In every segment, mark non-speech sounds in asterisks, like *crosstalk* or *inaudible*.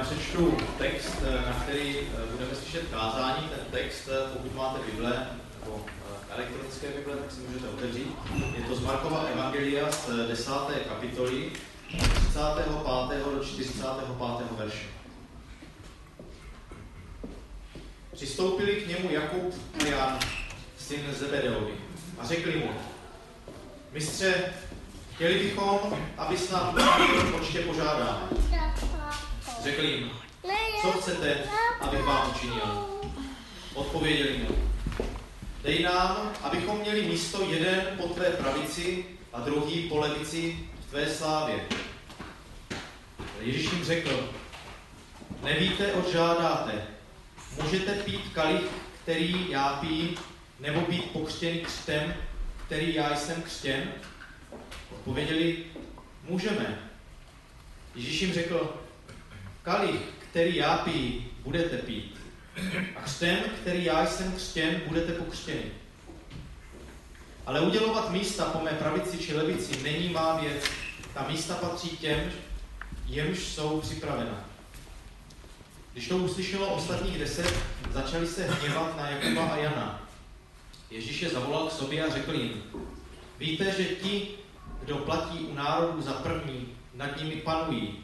Já přečtu text, na který budeme slyšet kázání. Ten text, pokud máte Bible nebo elektronické Bible, tak si můžete otevřít. Je to z Markova Evangelia z 10. kapitoly, 35. do 45. verše. Přistoupili k němu Jakub a Jan, syn Zebedeovi, a řekli mu, mistře, chtěli bychom, aby s nám počtě požádáme. Řekl jim, co chcete, abych vám učinil? Odpověděli mu, dej nám, abychom měli místo jeden po tvé pravici a druhý po levici v tvé slávě. Ježíš jim řekl, nevíte, oč žádáte. Můžete pít kalich, který já pím, nebo být pokřtěný křtem, který já jsem křtěn? Odpověděli, můžeme. Ježíš jim řekl, kalich, který já pí, budete pít. A křtem, který já jsem křtěn, budete pokřtěni. Ale udělovat místa po mé pravici či levici není má věc. Ta místa patří těm, jemž jsou připravena. Když to uslyšelo ostatních deset, začali se hněvat na Jakuba a Jana. Ježíš je zavolal k sobě a řekl jim, víte, že ti, kdo platí u národů za první, nad nimi panují,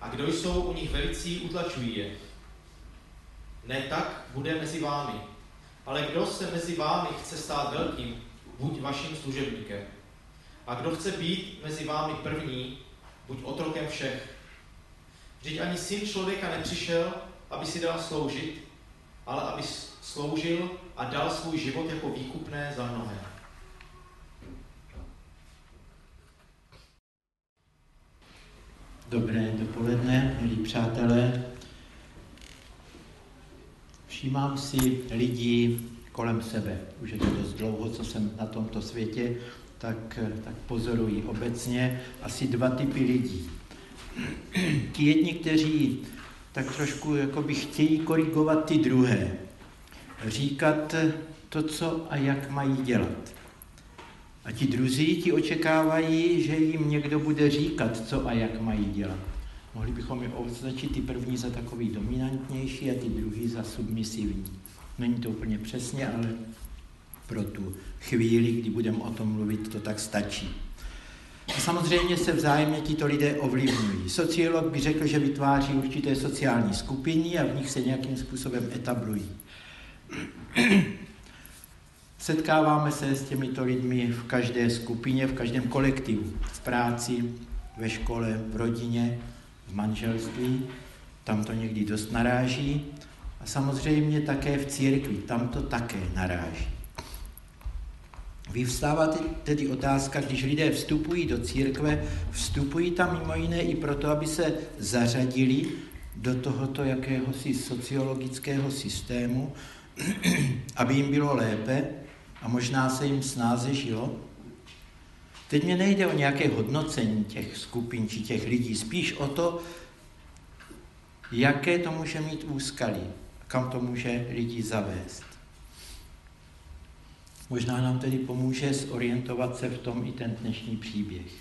a kdo jsou u nich velicí, utlačují je. Ne tak bude mezi vámi. Ale kdo se mezi vámi chce stát velkým, buď vaším služebníkem. A kdo chce být mezi vámi první, buď otrokem všech. Vždyť ani syn člověka nepřišel, aby si dal sloužit, ale aby sloužil a dal svůj život jako výkupné za mnohé. Dobré dopoledne, milí přátelé. Všímám si lidí kolem sebe. Už je to dost dlouho, co jsem na tomto světě, tak, tak pozoruji obecně asi dva typy lidí. Ti jedni, kteří tak trošku jakoby chtějí korigovat ty druhé. Říkat to, co a jak mají dělat. A ti druzí ti očekávají, že jim někdo bude říkat, co a jak mají dělat. Mohli bychom je označit ty první za takový dominantnější a ty druhý za submisivní. Není to úplně přesně, ale pro tu chvíli, kdy budeme o tom mluvit, to tak stačí. A samozřejmě se vzájemně tito lidé ovlivňují. Sociolog by řekl, že vytváří určité sociální skupiny a v nich se nějakým způsobem etablují. Setkáváme se s těmito lidmi v každé skupině, v každém kolektivu, v práci, ve škole, v rodině, v manželství, tam to někdy dost naráží. A samozřejmě také v církvi, tam to také naráží. Vyvstává tedy otázka, když lidé vstupují do církve, vstupují tam mimo jiné i proto, aby se zařadili do tohoto jakéhosi sociologického systému, *clears throat* aby jim bylo lépe a možná se jim snáze žilo. Teď mě nejde o nějaké hodnocení těch skupin či těch lidí, spíš o to, jaké to může mít úskalí, kam to může lidi zavést. Možná nám tedy pomůže zorientovat se v tom i ten dnešní příběh.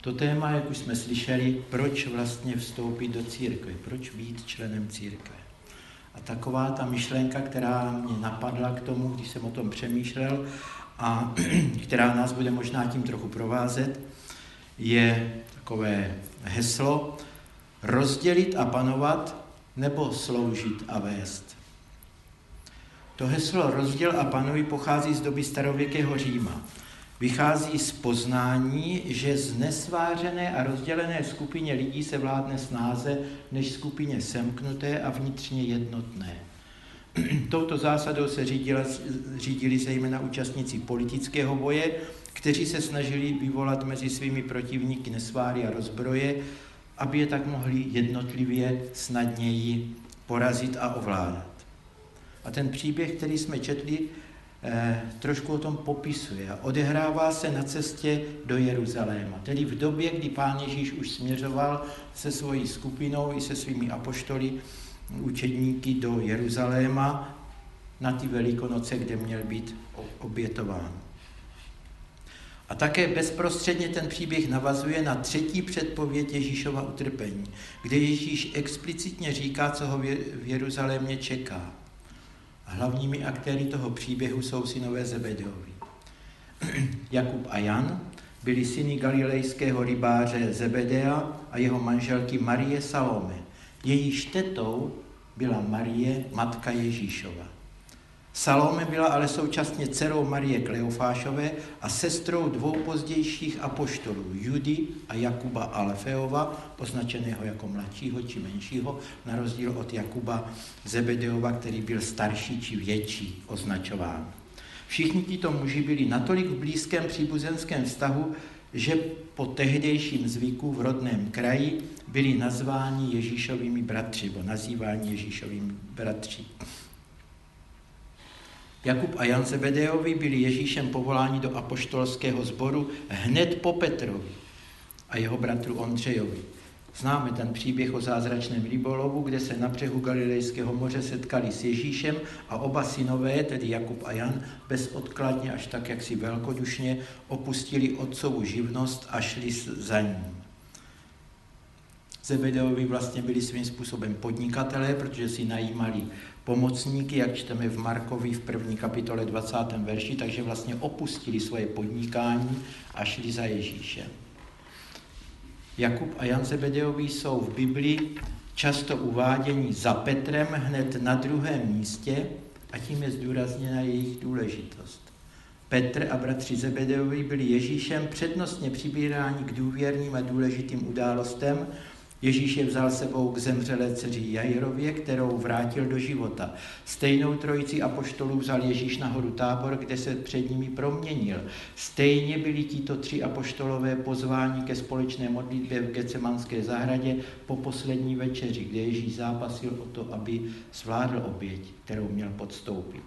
To téma, jak už jsme slyšeli, proč vlastně vstoupit do církve, proč být členem církve. A taková ta myšlenka, která mě napadla k tomu, když jsem o tom přemýšlel a *clears throat* která nás bude možná tím trochu provázet, je takové heslo rozdělit a panovat nebo sloužit a vést. To heslo rozděl a panuj pochází z doby starověkého Říma. Vychází z poznání, že z nesvářené a rozdělené skupině lidí se vládne snáze než skupině semknuté a vnitřně jednotné. *clears throat* Touto zásadou se řídila, řídili zejména účastníci politického boje, kteří se snažili vyvolat mezi svými protivníky nesváry a rozbroje, aby je tak mohli jednotlivě snadněji porazit a ovládat. A ten příběh, který jsme četli, trošku o tom popisuje odehrává se na cestě do Jeruzaléma. Tedy v době, kdy pán Ježíš už směřoval se svojí skupinou i se svými apoštoly, učedníky do Jeruzaléma na ty velikonoce, kde měl být obětován. A také bezprostředně ten příběh navazuje na třetí předpověď Ježíšova utrpení, kde Ježíš explicitně říká, co ho v Jeruzalémě čeká. Hlavními aktéry toho příběhu jsou synové Zebedeovi. *clears throat* Jakub a Jan byli syny galilejského rybáře Zebedea a jeho manželky Marie Salome. Jejíž tetou byla Marie, matka Ježíšova. Salome byla ale současně dcerou Marie Kleofášové a sestrou dvou pozdějších apoštolů, Judy a Jakuba Alfeova, označeného jako mladšího či menšího, na rozdíl od Jakuba Zebedeova, který byl starší či větší označován. Všichni tito muži byli natolik v blízkém příbuzenském vztahu, že po tehdejším zvyku v rodném kraji byli nazváni Ježíšovými bratři, nebo nazýváni Ježíšovými bratři. Jakub a Jan Zebedeovi byli Ježíšem povoláni do apoštolského sboru hned po Petrovi a jeho bratru Ondřejovi. Známe ten příběh o zázračném rybolovu, kde se na břehu Galilejského moře setkali s Ježíšem a oba synové, tedy Jakub a Jan, bezodkladně až tak jaksi velkodušně opustili otcovu živnost a šli za ním. Zebedeovi vlastně byli svým způsobem podnikatelé, protože si najímali pomocníky, jak čteme v Markovi v první kapitole 20. verši, takže vlastně opustili svoje podnikání a šli za Ježíšem. Jakub a Jan Zebedeovi jsou v Biblii často uváděni za Petrem hned na druhém místě a tím je zdůrazněna jejich důležitost. Petr a bratři Zebedeovi byli Ježíšem přednostně přibíráni k důvěrným a důležitým událostem, Ježíš je vzal sebou k zemřelé dceři Jairově, kterou vrátil do života. Stejnou trojici apoštolů vzal Ježíš na horu tábor, kde se před nimi proměnil. Stejně byli tito tři apoštolové pozváni ke společné modlitbě v Gecemanské zahradě po poslední večeři, kde Ježíš zápasil o to, aby zvládl oběť, kterou měl podstoupit.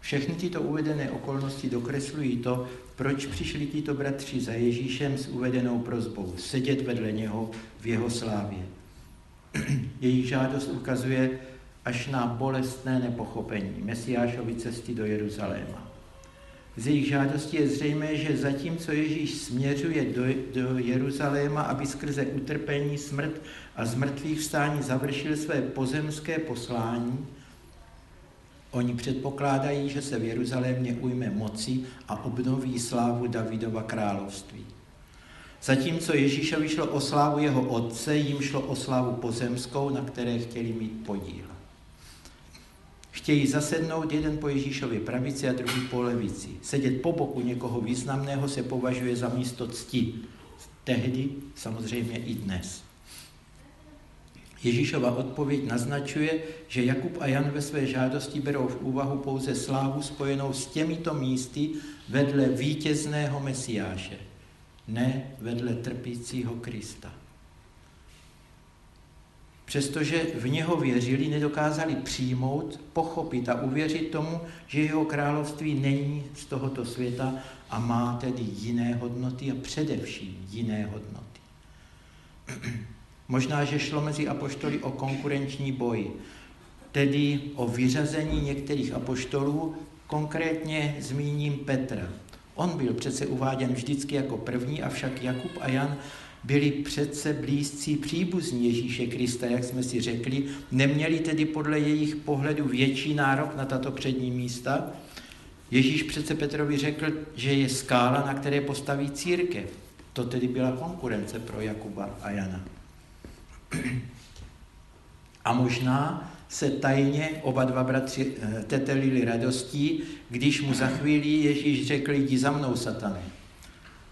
Všechny tyto uvedené okolnosti dokreslují to, proč přišli tito bratři za Ježíšem s uvedenou prozbou sedět vedle něho v jeho slávě. *clears throat* Jejich žádost ukazuje až na bolestné nepochopení Mesiášovy cesty do Jeruzaléma. Z jejich žádosti je zřejmé, že zatímco Ježíš směřuje do, do Jeruzaléma, aby skrze utrpení, smrt a zmrtvých vstání završil své pozemské poslání, Oni předpokládají, že se v Jeruzalémě ujme moci a obnoví slávu Davidova království. Zatímco Ježíšovi šlo o slávu jeho otce, jim šlo o slávu pozemskou, na které chtěli mít podíl. Chtějí zasednout jeden po Ježíšově pravici a druhý po levici. Sedět po boku někoho významného se považuje za místo cti. Tehdy, samozřejmě i dnes. Ježíšova odpověď naznačuje, že Jakub a Jan ve své žádosti berou v úvahu pouze slávu spojenou s těmito místy vedle vítězného Mesiáše, ne vedle trpícího Krista. Přestože v něho věřili, nedokázali přijmout, pochopit a uvěřit tomu, že jeho království není z tohoto světa a má tedy jiné hodnoty a především jiné hodnoty. Možná, že šlo mezi apoštoly o konkurenční boj, tedy o vyřazení některých apoštolů, konkrétně zmíním Petra. On byl přece uváděn vždycky jako první, avšak Jakub a Jan byli přece blízcí příbuzní Ježíše Krista, jak jsme si řekli, neměli tedy podle jejich pohledu větší nárok na tato přední místa. Ježíš přece Petrovi řekl, že je skála, na které postaví církev. To tedy byla konkurence pro Jakuba a Jana. A možná se tajně oba dva bratři eh, tetelili radostí, když mu za chvíli Ježíš řekl, jdi za mnou, satane.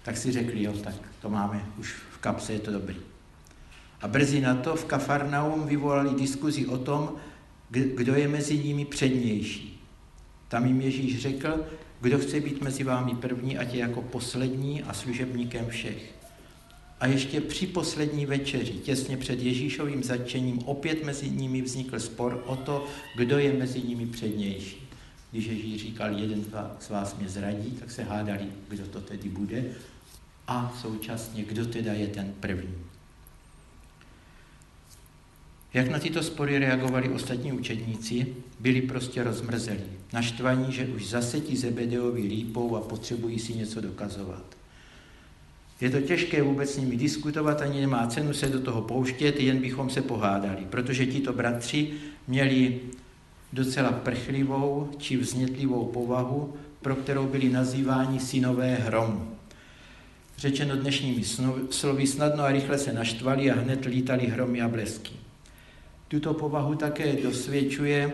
Tak si řekli, jo, tak to máme už v kapse, je to dobrý. A brzy na to v Kafarnaum vyvolali diskuzi o tom, kdo je mezi nimi přednější. Tam jim Ježíš řekl, kdo chce být mezi vámi první, ať je jako poslední a služebníkem všech. A ještě při poslední večeři, těsně před Ježíšovým začením, opět mezi nimi vznikl spor o to, kdo je mezi nimi přednější. Když Ježíš říkal, jeden z vás mě zradí, tak se hádali, kdo to tedy bude a současně, kdo teda je ten první. Jak na tyto spory reagovali ostatní učedníci? Byli prostě rozmrzelí, naštvaní, že už zase ti Zebedeovi lípou a potřebují si něco dokazovat. Je to těžké vůbec s nimi diskutovat, ani nemá cenu se do toho pouštět, jen bychom se pohádali, protože tito bratři měli docela prchlivou či vznětlivou povahu, pro kterou byli nazýváni synové hromu. Řečeno dnešními slovy, snadno a rychle se naštvali a hned lítali hromy a blesky. Tuto povahu také dosvědčuje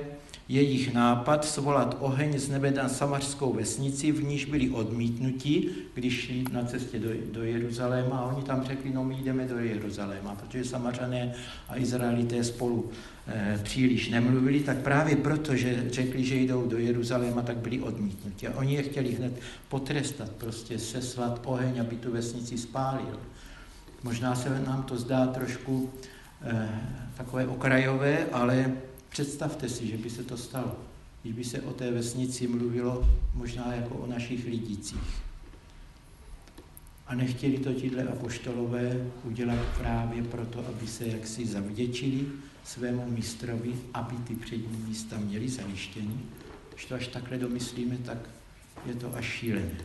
jejich nápad svolat oheň z nebe na samařskou vesnici, v níž byli odmítnuti, když šli na cestě do, do Jeruzaléma a oni tam řekli, no my jdeme do Jeruzaléma, protože samařané a Izraelité spolu e, příliš nemluvili, tak právě proto, že řekli, že jdou do Jeruzaléma, tak byli odmítnuti. A oni je chtěli hned potrestat, prostě seslat oheň, aby tu vesnici spálil. Možná se nám to zdá trošku e, takové okrajové, ale Představte si, že by se to stalo, když by se o té vesnici mluvilo možná jako o našich lidících. A nechtěli to tíhle apoštolové udělat právě proto, aby se jaksi zavděčili svému mistrovi, aby ty přední místa měli zajištěny. Když to až takhle domyslíme, tak je to až šílené.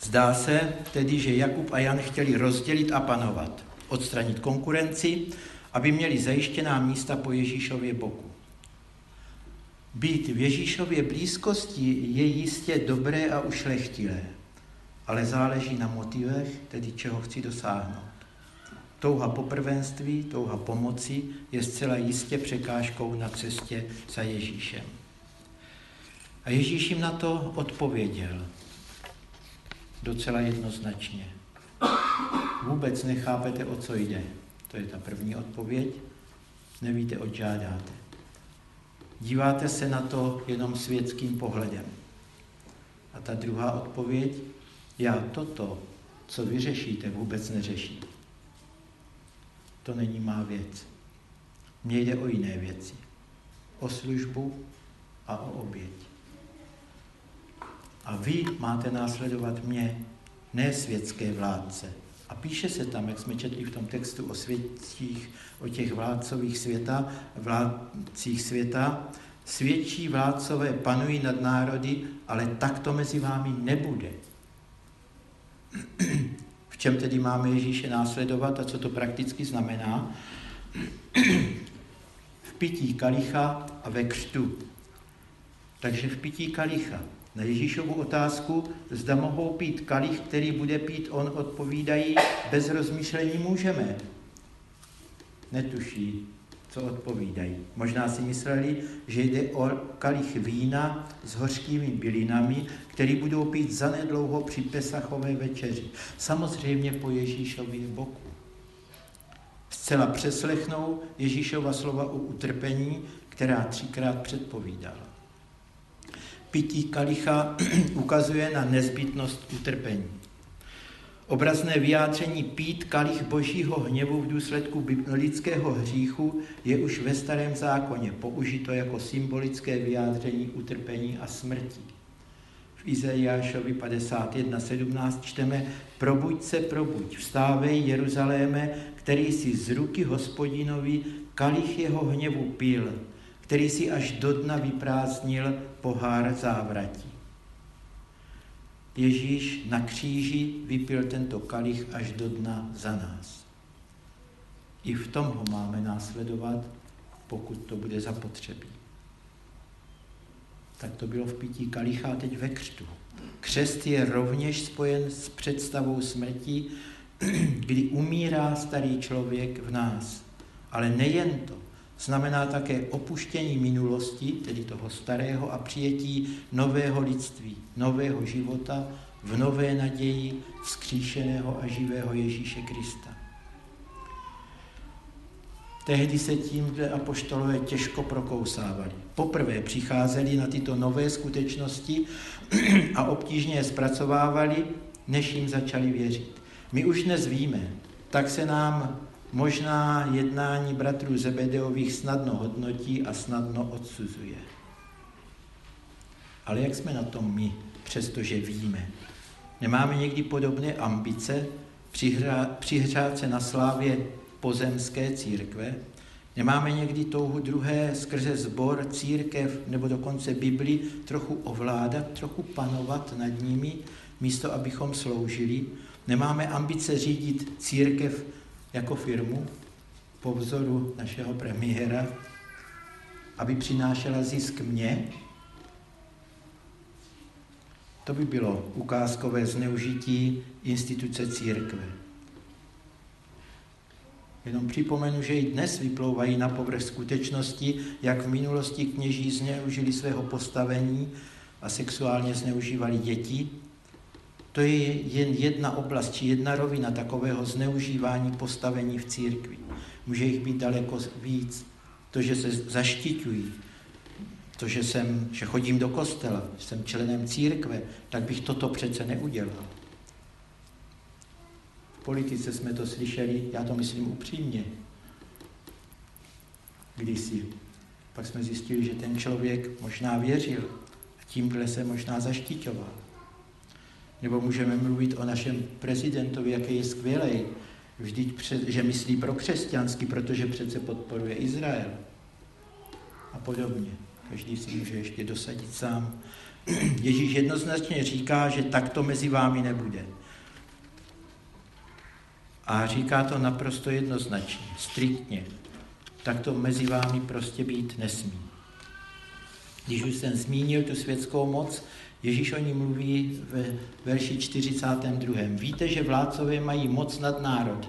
Zdá se tedy, že Jakub a Jan chtěli rozdělit a panovat, odstranit konkurenci aby měli zajištěná místa po Ježíšově boku. Být v Ježíšově blízkosti je jistě dobré a ušlechtilé, ale záleží na motivech, tedy čeho chci dosáhnout. Touha po prvenství, touha pomoci je zcela jistě překážkou na cestě za Ježíšem. A Ježíš jim na to odpověděl docela jednoznačně. Vůbec nechápete, o co jde. To je ta první odpověď. Nevíte, oč žádáte. Díváte se na to jenom světským pohledem. A ta druhá odpověď, já toto, co vyřešíte, vůbec neřeším. To není má věc. Mně jde o jiné věci. O službu a o oběť. A vy máte následovat mě, ne světské vládce, a píše se tam, jak jsme četli v tom textu o světcích, o těch vládcových světa, vládcích světa, svědčí vládcové panují nad národy, ale tak to mezi vámi nebude. V čem tedy máme Ježíše následovat a co to prakticky znamená? V pití kalicha a ve křtu. Takže v pití kalicha. Na Ježíšovu otázku, zda mohou pít kalich, který bude pít on, odpovídají, bez rozmýšlení můžeme. Netuší, co odpovídají. Možná si mysleli, že jde o kalich vína s hořkými bylinami, který budou pít zanedlouho při Pesachové večeři. Samozřejmě po Ježíšově boku. Zcela přeslechnou Ježíšova slova o utrpení, která třikrát předpovídala pití kalicha *clears throat* ukazuje na nezbytnost utrpení. Obrazné vyjádření pít kalich božího hněvu v důsledku lidského hříchu je už ve starém zákoně použito jako symbolické vyjádření utrpení a smrti. V Izajášovi 51.17 čteme Probuď se, probuď, vstávej Jeruzaléme, který si z ruky hospodinovi kalich jeho hněvu pil, který si až do dna vyprázdnil pohár závratí. Ježíš na kříži vypil tento kalich až do dna za nás. I v tom ho máme následovat, pokud to bude zapotřebí. Tak to bylo v pití kalicha a teď ve křtu. Křest je rovněž spojen s představou smrti, *clears throat* kdy umírá starý člověk v nás. Ale nejen to znamená také opuštění minulosti, tedy toho starého, a přijetí nového lidství, nového života v nové naději vzkříšeného a živého Ježíše Krista. Tehdy se tímhle apoštolové těžko prokousávali. Poprvé přicházeli na tyto nové skutečnosti *clears throat* a obtížně je zpracovávali, než jim začali věřit. My už dnes víme, tak se nám možná jednání bratrů Zebedeových snadno hodnotí a snadno odsuzuje. Ale jak jsme na tom my, přestože víme? Nemáme někdy podobné ambice, přihřát se na slávě pozemské církve, Nemáme někdy touhu druhé skrze zbor, církev nebo dokonce Bibli trochu ovládat, trochu panovat nad nimi, místo abychom sloužili? Nemáme ambice řídit církev jako firmu po vzoru našeho premiéra, aby přinášela zisk mně? To by bylo ukázkové zneužití instituce církve. Jenom připomenu, že i dnes vyplouvají na povrch skutečnosti, jak v minulosti kněží zneužili svého postavení a sexuálně zneužívali děti. To je jen jedna oblast či jedna rovina takového zneužívání postavení v církvi. Může jich být daleko víc. To, že se zaštiťují, to, že, jsem, že chodím do kostela, jsem členem církve, tak bych toto přece neudělal politice jsme to slyšeli, já to myslím upřímně, kdysi. Pak jsme zjistili, že ten člověk možná věřil a tímhle se možná zaštiťoval. Nebo můžeme mluvit o našem prezidentovi, jaký je skvělý, vždyť, před, že myslí pro křesťansky, protože přece podporuje Izrael. A podobně. Každý si může ještě dosadit sám. *clears throat* Ježíš jednoznačně říká, že takto mezi vámi nebude. A říká to naprosto jednoznačně, striktně. Tak to mezi vámi prostě být nesmí. Když už jsem zmínil tu světskou moc, Ježíš o ní mluví ve verši 42. Víte, že vládcové mají moc nad národy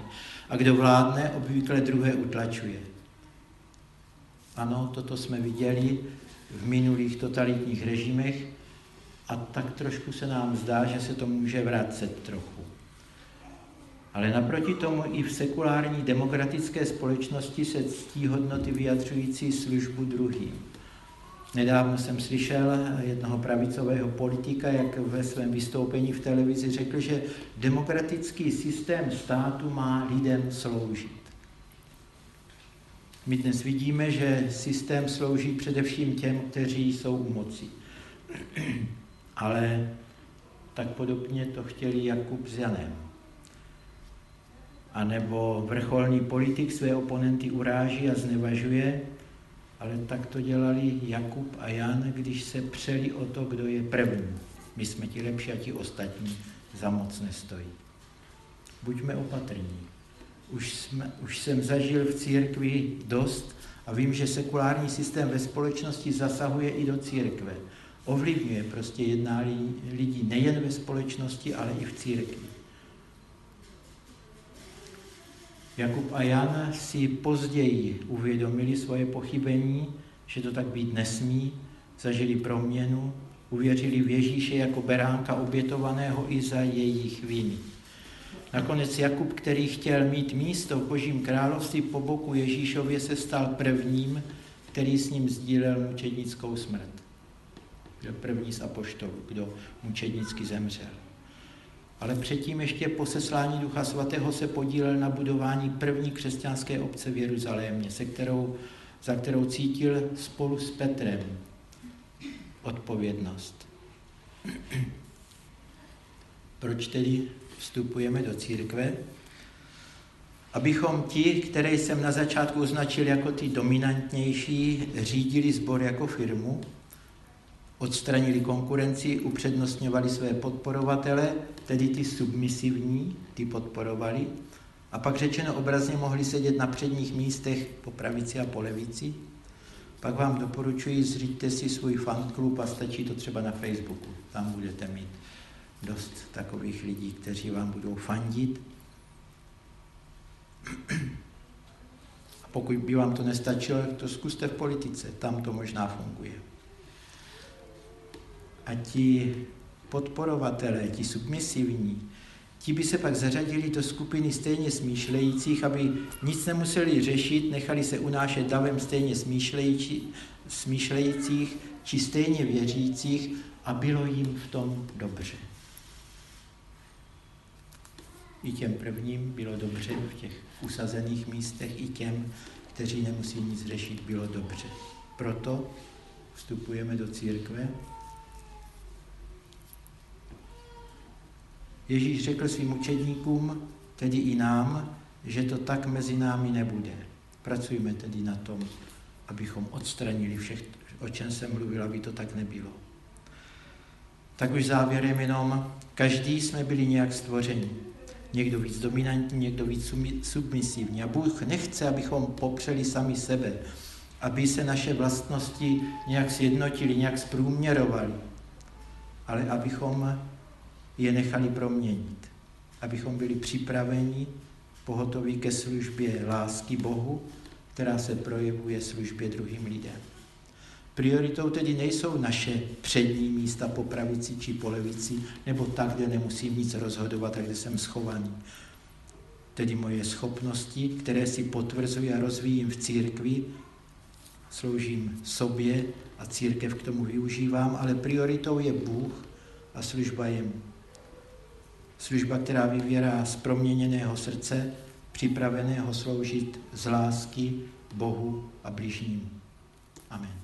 a kdo vládne, obvykle druhé utlačuje. Ano, toto jsme viděli v minulých totalitních režimech a tak trošku se nám zdá, že se to může vracet trochu. Ale naproti tomu i v sekulární demokratické společnosti se ctí hodnoty vyjadřující službu druhým. Nedávno jsem slyšel jednoho pravicového politika, jak ve svém vystoupení v televizi řekl, že demokratický systém státu má lidem sloužit. My dnes vidíme, že systém slouží především těm, kteří jsou u moci. *clears throat* Ale tak podobně to chtěli Jakub s Janem anebo vrcholný politik své oponenty uráží a znevažuje, ale tak to dělali Jakub a Jan, když se přeli o to, kdo je první. My jsme ti lepší a ti ostatní za moc nestojí. Buďme opatrní. Už, jsme, už jsem zažil v církvi dost a vím, že sekulární systém ve společnosti zasahuje i do církve. Ovlivňuje prostě jednání lidí nejen ve společnosti, ale i v církvi. Jakub a Jan si později uvědomili svoje pochybení, že to tak být nesmí, zažili proměnu, uvěřili v Ježíše jako beránka obětovaného i za jejich viny. Nakonec Jakub, který chtěl mít místo v Božím království po boku Ježíšově, se stal prvním, který s ním sdílel mučednickou smrt. Byl první z apoštolů, kdo mučednicky zemřel ale předtím ještě po seslání Ducha Svatého se podílel na budování první křesťanské obce v Jeruzalémě, se kterou, za kterou cítil spolu s Petrem odpovědnost. Proč tedy vstupujeme do církve? Abychom ti, které jsem na začátku označil jako ty dominantnější, řídili sbor jako firmu, odstranili konkurenci, upřednostňovali své podporovatele, tedy ty submisivní, ty podporovali, a pak řečeno obrazně mohli sedět na předních místech po pravici a po levici. Pak vám doporučuji, zříďte si svůj fanklub a stačí to třeba na Facebooku. Tam budete mít dost takových lidí, kteří vám budou fandit. A pokud by vám to nestačilo, to zkuste v politice, tam to možná funguje a ti podporovatelé, ti submisivní, ti by se pak zařadili do skupiny stejně smýšlejících, aby nic nemuseli řešit, nechali se unášet davem stejně smýšlejících či stejně věřících a bylo jim v tom dobře. I těm prvním bylo dobře v těch usazených místech, i těm, kteří nemusí nic řešit, bylo dobře. Proto vstupujeme do církve, Ježíš řekl svým učedníkům, tedy i nám, že to tak mezi námi nebude. Pracujme tedy na tom, abychom odstranili všech, o čem jsem mluvil, aby to tak nebylo. Tak už závěrem jenom, každý jsme byli nějak stvoření. Někdo víc dominantní, někdo víc submisivní. A Bůh nechce, abychom popřeli sami sebe, aby se naše vlastnosti nějak sjednotili, nějak zprůměrovali, ale abychom je nechali proměnit. Abychom byli připraveni, pohotoví ke službě lásky Bohu, která se projevuje službě druhým lidem. Prioritou tedy nejsou naše přední místa po pravici či po levici, nebo tak, kde nemusím nic rozhodovat a kde jsem schovaný. Tedy moje schopnosti, které si potvrzuji a rozvíjím v církvi, sloužím sobě a církev k tomu využívám, ale prioritou je Bůh a služba jemu. Služba, která vyvěrá z proměněného srdce, připraveného sloužit z lásky Bohu a bližnímu. Amen.